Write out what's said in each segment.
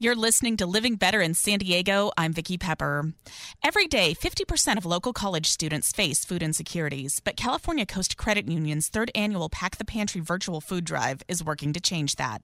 You're listening to Living Better in San Diego. I'm Vicki Pepper. Every day, 50% of local college students face food insecurities, but California Coast Credit Union's third annual Pack the Pantry virtual food drive is working to change that.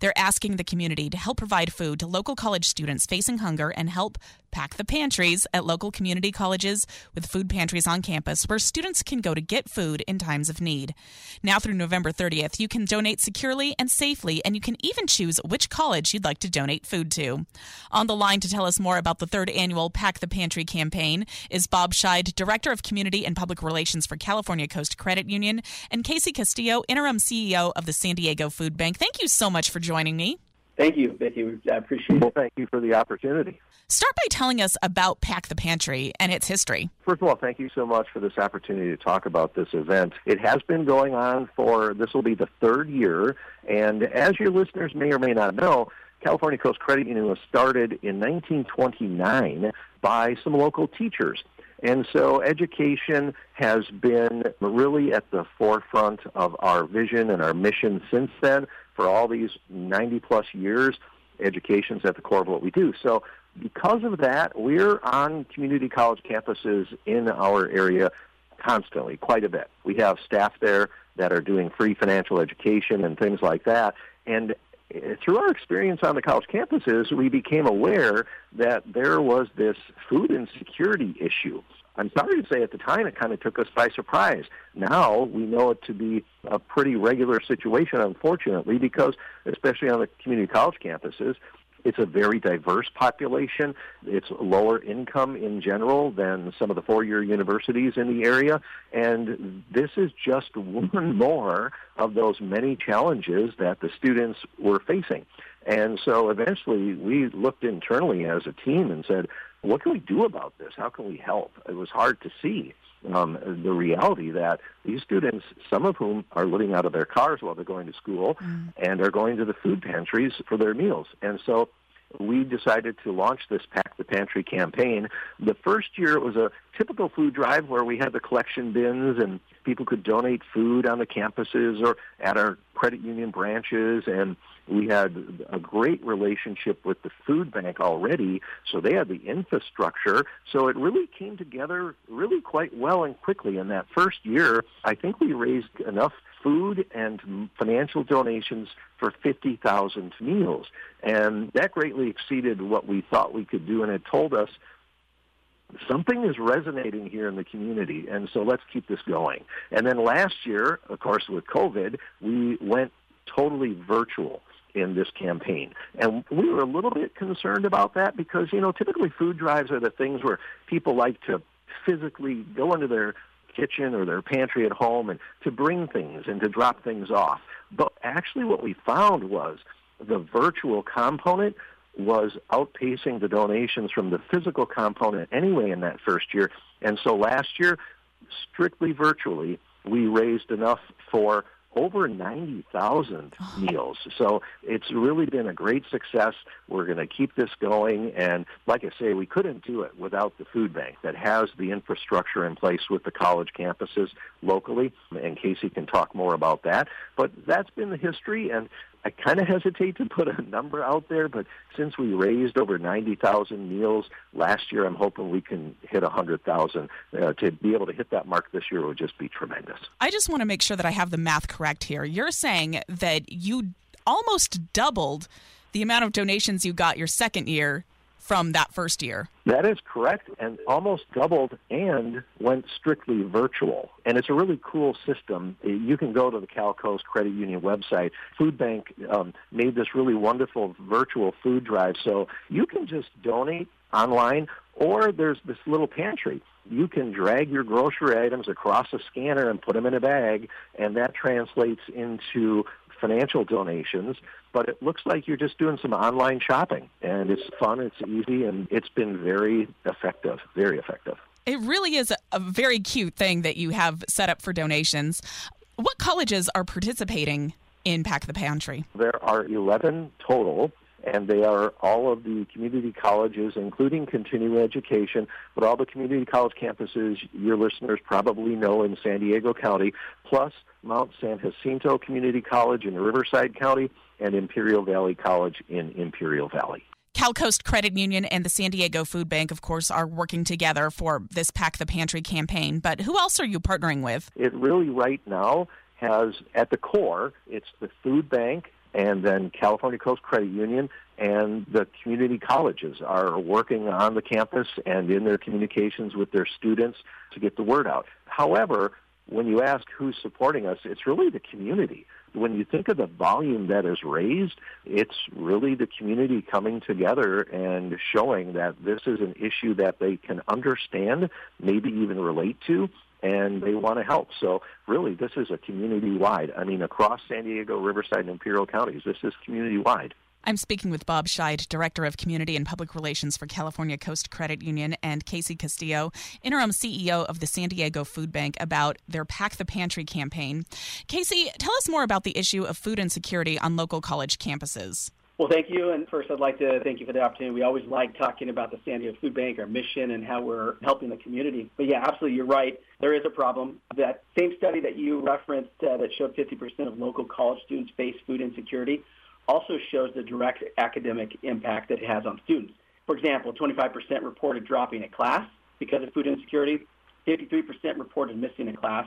They're asking the community to help provide food to local college students facing hunger and help pack the pantries at local community colleges with food pantries on campus where students can go to get food in times of need. Now through November 30th, you can donate securely and safely, and you can even choose which college you'd like to donate food to. On the line to tell us more about the third annual Pack the Pantry campaign is Bob Scheid, Director of Community and Public Relations for California Coast Credit Union, and Casey Castillo, Interim CEO of the San Diego Food Bank. Thank you so much for joining me. Thank you, Vicki. I appreciate well, it. Thank you for the opportunity. Start by telling us about Pack the Pantry and its history. First of all, thank you so much for this opportunity to talk about this event. It has been going on for, this will be the third year, and as your listeners may or may not know, California Coast Credit Union was started in 1929 by some local teachers. And so education has been really at the forefront of our vision and our mission since then for all these 90 plus years. Education is at the core of what we do. So because of that, we're on community college campuses in our area constantly, quite a bit. We have staff there that are doing free financial education and things like that. And through our experience on the college campuses, we became aware that there was this food insecurity issue. I'm sorry to say at the time it kind of took us by surprise. Now we know it to be a pretty regular situation, unfortunately, because especially on the community college campuses, it's a very diverse population. It's lower income in general than some of the four-year universities in the area. And this is just one more of those many challenges that the students were facing. And so eventually we looked internally as a team and said, what can we do about this? How can we help? It was hard to see um, the reality that these students, some of whom are living out of their cars while they're going to school mm. and are going to the food pantries for their meals. And so we decided to launch this Pack the Pantry campaign. The first year it was a typical food drive where we had the collection bins and people could donate food on the campuses or at our credit union branches and we had a great relationship with the food bank already, so they had the infrastructure. So it really came together really quite well and quickly. In that first year, I think we raised enough food and financial donations for 50,000 meals. And that greatly exceeded what we thought we could do, and it told us something is resonating here in the community, and so let's keep this going. And then last year, of course, with COVID, we went totally virtual in this campaign. And we were a little bit concerned about that because, you know, typically food drives are the things where people like to physically go into their kitchen or their pantry at home and to bring things and to drop things off. But actually what we found was the virtual component was outpacing the donations from the physical component anyway in that first year. And so last year, strictly virtually, we raised enough for over 90,000 meals. So it's really been a great success. We're going to keep this going. And like I say, we couldn't do it without the food bank that has the infrastructure in place with the college campuses locally. And Casey can talk more about that. But that's been the history. And I kind of hesitate to put a number out there, but since we raised over 90,000 meals last year, I'm hoping we can hit 100,000. Uh, to be able to hit that mark this year would just be tremendous. I just want to make sure that I have the math correct here. You're saying that you almost doubled the amount of donations you got your second year from that first year. That is correct, and almost doubled and went strictly virtual. And it's a really cool system. You can go to the Cal Coast Credit Union website. Food Bank um, made this really wonderful virtual food drive, so you can just donate online, or there's this little pantry you can drag your grocery items across a scanner and put them in a bag, and that translates into financial donations, but it looks like you're just doing some online shopping. And it's fun, it's easy, and it's been very effective, very effective. It really is a very cute thing that you have set up for donations. What colleges are participating in Pack the Pantry? There are 11 total and they are all of the community colleges, including continuing education, but all the community college campuses your listeners probably know in San Diego County, plus Mount San Jacinto Community College in Riverside County and Imperial Valley College in Imperial Valley. Cal Coast Credit Union and the San Diego Food Bank, of course, are working together for this Pack the Pantry campaign. But who else are you partnering with? It really, right now, has at the core, it's the food bank and then California Coast Credit Union and the community colleges are working on the campus and in their communications with their students to get the word out. However, when you ask who's supporting us, it's really the community. When you think of the volume that is raised, it's really the community coming together and showing that this is an issue that they can understand, maybe even relate to, and they want to help. So really, this is a community-wide. I mean, across San Diego, Riverside, and Imperial counties, this is community-wide. I'm speaking with Bob Scheid, Director of Community and Public Relations for California Coast Credit Union, and Casey Castillo, Interim CEO of the San Diego Food Bank, about their Pack the Pantry campaign. Casey, tell us more about the issue of food insecurity on local college campuses. Well, thank you. And first, I'd like to thank you for the opportunity. We always like talking about the San Diego Food Bank, our mission, and how we're helping the community. But yeah, absolutely, you're right. There is a problem. That same study that you referenced uh, that showed 50% of local college students face food insecurity also shows the direct academic impact that it has on students. For example, 25% reported dropping a class because of food insecurity, 53% reported missing a class,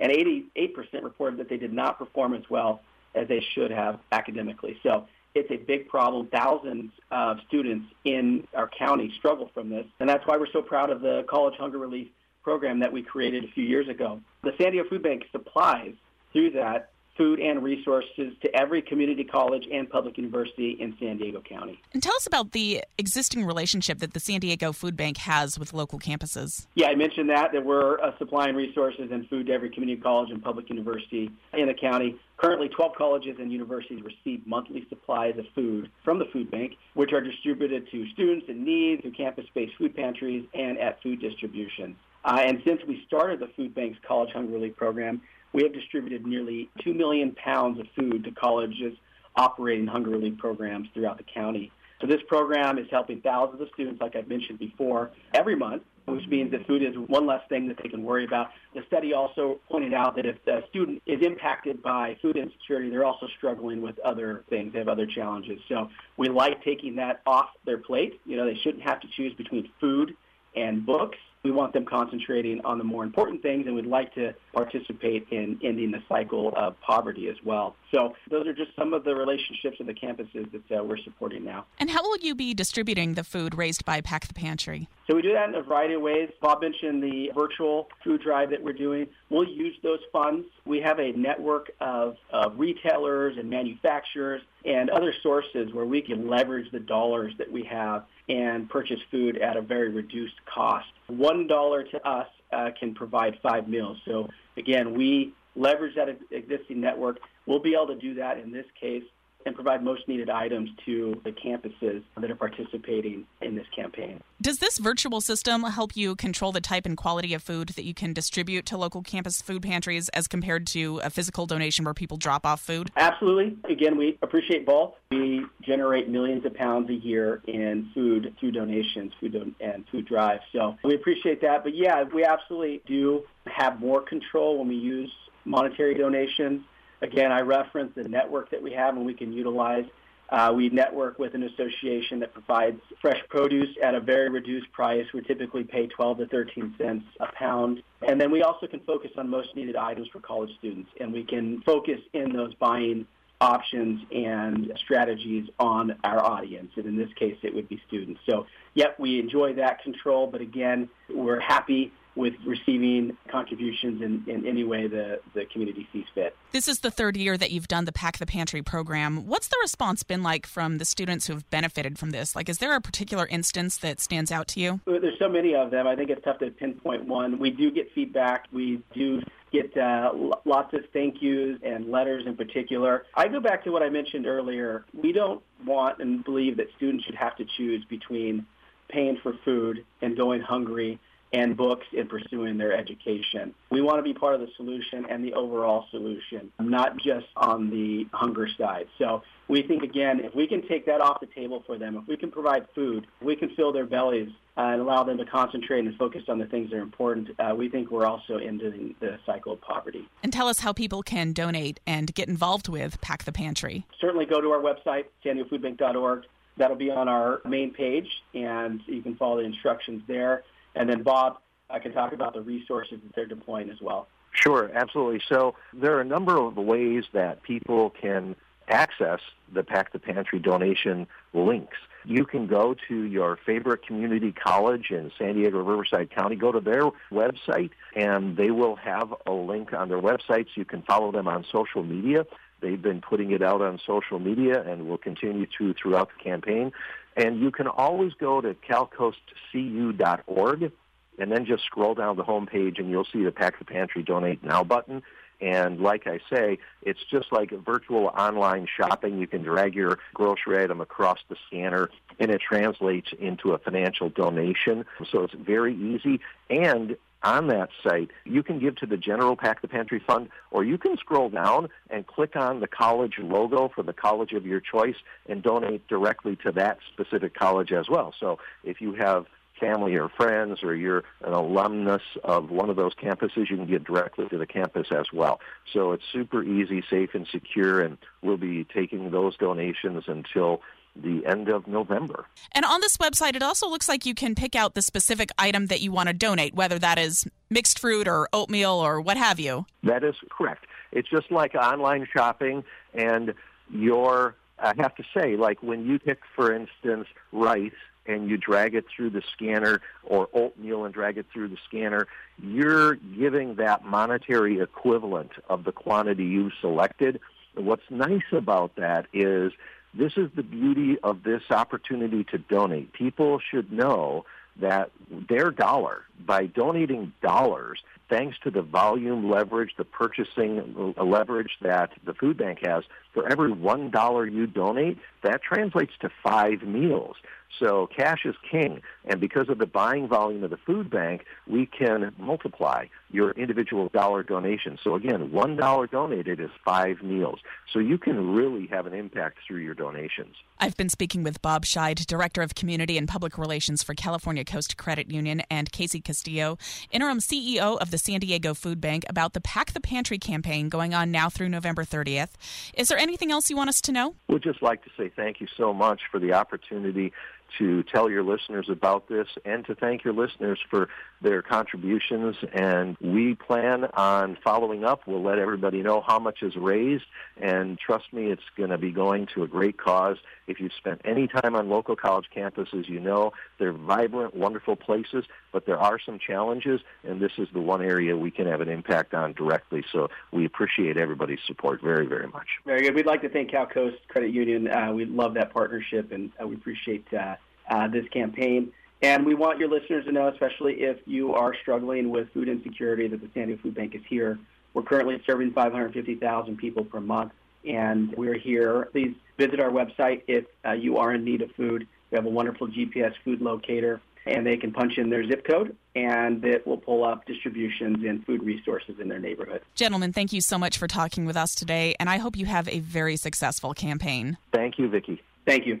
and 88% reported that they did not perform as well as they should have academically. So it's a big problem. Thousands of students in our county struggle from this, and that's why we're so proud of the College Hunger Relief program that we created a few years ago. The San Diego Food Bank supplies through that food and resources to every community college and public university in San Diego County. And tell us about the existing relationship that the San Diego Food Bank has with local campuses. Yeah, I mentioned that, that we're uh, supplying resources and food to every community college and public university in the county. Currently, 12 colleges and universities receive monthly supplies of food from the food bank, which are distributed to students in need through campus-based food pantries and at food distribution. Uh, and since we started the Food Bank's College Hunger Relief Program, we have distributed nearly 2 million pounds of food to colleges operating hunger relief programs throughout the county. So this program is helping thousands of students, like I've mentioned before, every month, which means that food is one less thing that they can worry about. The study also pointed out that if the student is impacted by food insecurity, they're also struggling with other things. They have other challenges. So we like taking that off their plate. You know, they shouldn't have to choose between food and books we want them concentrating on the more important things, and we'd like to participate in ending the cycle of poverty as well. So those are just some of the relationships of the campuses that uh, we're supporting now. And how will you be distributing the food raised by Pack the Pantry? So we do that in a variety of ways. Bob mentioned the virtual food drive that we're doing. We'll use those funds. We have a network of, of retailers and manufacturers and other sources where we can leverage the dollars that we have and purchase food at a very reduced cost. One dollar to us uh, can provide five meals. So again, we leverage that existing network. We'll be able to do that in this case and provide most needed items to the campuses that are participating in this campaign. Does this virtual system help you control the type and quality of food that you can distribute to local campus food pantries as compared to a physical donation where people drop off food? Absolutely. Again, we appreciate both. We generate millions of pounds a year in food through donations, food don- and food drives. So we appreciate that. But yeah, we absolutely do have more control when we use monetary donations Again, I reference the network that we have and we can utilize. Uh, we network with an association that provides fresh produce at a very reduced price. We typically pay 12 to 13 cents a pound. And then we also can focus on most needed items for college students, and we can focus in those buying options and strategies on our audience. And in this case, it would be students. So, yep, we enjoy that control, but again, we're happy with receiving contributions in, in any way the, the community sees fit. This is the third year that you've done the Pack the Pantry program. What's the response been like from the students who have benefited from this? Like, is there a particular instance that stands out to you? There's so many of them. I think it's tough to pinpoint one. We do get feedback. We do get uh, lots of thank yous and letters in particular. I go back to what I mentioned earlier. We don't want and believe that students should have to choose between paying for food and going hungry and books in pursuing their education. We want to be part of the solution and the overall solution, not just on the hunger side. So we think, again, if we can take that off the table for them, if we can provide food, we can fill their bellies uh, and allow them to concentrate and focus on the things that are important, uh, we think we're also ending the cycle of poverty. And tell us how people can donate and get involved with Pack the Pantry. Certainly go to our website, sanDiegoFoodBank.org. That'll be on our main page, and you can follow the instructions there. And then Bob I can talk about the resources that they're deploying as well. Sure, absolutely. So there are a number of ways that people can access the Pack the Pantry donation links. You can go to your favorite community college in San Diego Riverside County, go to their website, and they will have a link on their websites. You can follow them on social media. They've been putting it out on social media and will continue to throughout the campaign. And you can always go to calcoastcu.org and then just scroll down the home page and you'll see the Pack the Pantry Donate Now button. And like I say, it's just like a virtual online shopping. You can drag your grocery item across the scanner and it translates into a financial donation. So it's very easy. And on that site, you can give to the general Pack the Pantry Fund, or you can scroll down and click on the college logo for the college of your choice and donate directly to that specific college as well. So if you have family or friends or you're an alumnus of one of those campuses, you can get directly to the campus as well. So it's super easy, safe, and secure, and we'll be taking those donations until the end of November. And on this website, it also looks like you can pick out the specific item that you want to donate, whether that is mixed fruit or oatmeal or what have you. That is correct. It's just like online shopping, and your, I have to say, like when you pick, for instance, rice and you drag it through the scanner or oatmeal and drag it through the scanner, you're giving that monetary equivalent of the quantity you selected. And what's nice about that is this is the beauty of this opportunity to donate. People should know that their dollar, by donating dollars, thanks to the volume leverage, the purchasing uh, leverage that the food bank has, for every one dollar you donate, that translates to five meals. So cash is king. And because of the buying volume of the food bank, we can multiply your individual dollar donation. So again, one dollar donated is five meals. So you can really have an impact through your donations. I've been speaking with Bob Scheid, Director of Community and Public Relations for California Coast Credit Union, and Casey Castillo, Interim CEO of the San Diego Food Bank, about the Pack the Pantry campaign going on now through November 30th. Is there anything else you want us to know? We'd just like to say thank you so much for the opportunity to tell your listeners about this and to thank your listeners for their contributions. And we plan on following up. We'll let everybody know how much is raised. And trust me, it's going to be going to a great cause. If you've spent any time on local college campuses, you know they're vibrant, wonderful places, but there are some challenges. And this is the one area we can have an impact on directly. So we appreciate everybody's support very, very much. Very good. We'd like to thank Cal Coast Credit Union. Uh, we love that partnership, and uh, we appreciate uh, uh, this campaign. And we want your listeners to know, especially if you are struggling with food insecurity, that the San Diego Food Bank is here. We're currently serving 550,000 people per month, and we're here. Please visit our website if uh, you are in need of food. We have a wonderful GPS food locator, and they can punch in their zip code, and it will pull up distributions and food resources in their neighborhood. Gentlemen, thank you so much for talking with us today, and I hope you have a very successful campaign. Thank you, Vicki. Thank you.